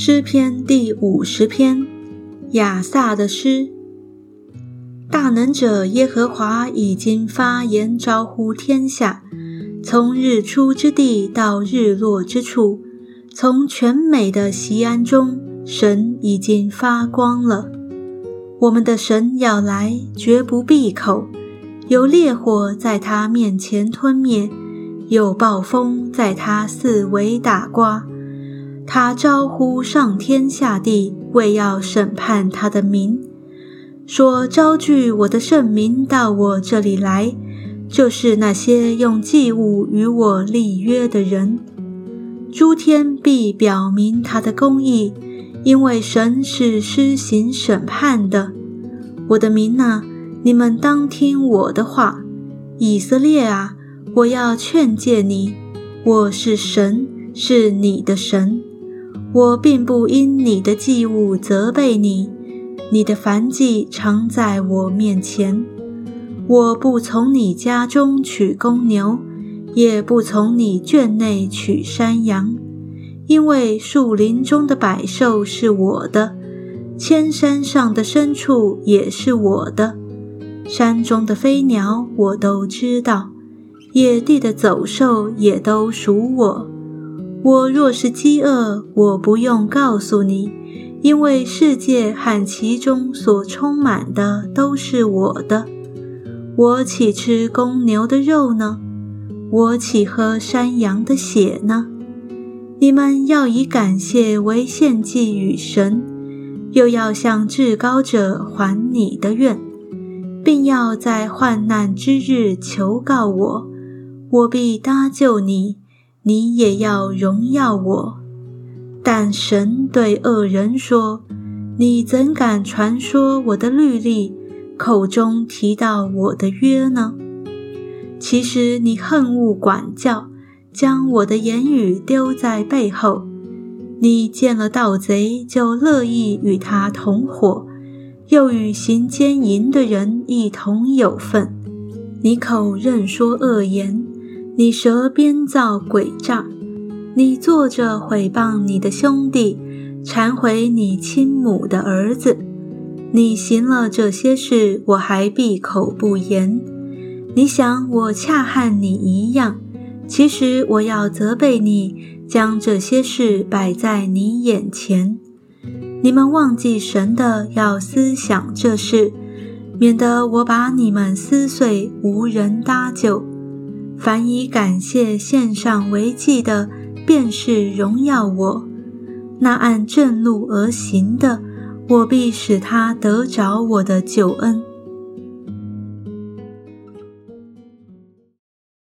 诗篇第五十篇，亚萨的诗。大能者耶和华已经发言招呼天下，从日出之地到日落之处，从全美的西安中，神已经发光了。我们的神要来，绝不闭口；有烈火在他面前吞灭，有暴风在他四围打刮。他招呼上天下地，为要审判他的民，说：“招聚我的圣民到我这里来，就是那些用祭物与我立约的人。诸天必表明他的公义，因为神是施行审判的。我的民啊，你们当听我的话。以色列啊，我要劝诫你，我是神，是你的神。”我并不因你的祭物责备你，你的燔祭常在我面前。我不从你家中取公牛，也不从你圈内取山羊，因为树林中的百兽是我的，千山上的牲畜也是我的，山中的飞鸟我都知道，野地的走兽也都属我。我若是饥饿，我不用告诉你，因为世界和其中所充满的都是我的。我岂吃公牛的肉呢？我岂喝山羊的血呢？你们要以感谢为献祭与神，又要向至高者还你的愿，并要在患难之日求告我，我必搭救你。你也要荣耀我，但神对恶人说：“你怎敢传说我的律例，口中提到我的约呢？其实你恨恶管教，将我的言语丢在背后。你见了盗贼，就乐意与他同伙，又与行奸淫的人一同有份。你口认说恶言。”你舌编造诡诈，你坐着毁谤你的兄弟，忏悔你亲母的儿子。你行了这些事，我还闭口不言。你想我恰和你一样？其实我要责备你，将这些事摆在你眼前。你们忘记神的，要思想这事，免得我把你们撕碎，无人搭救。凡以感谢献上为祭的，便是荣耀我；那按正路而行的，我必使他得着我的救恩。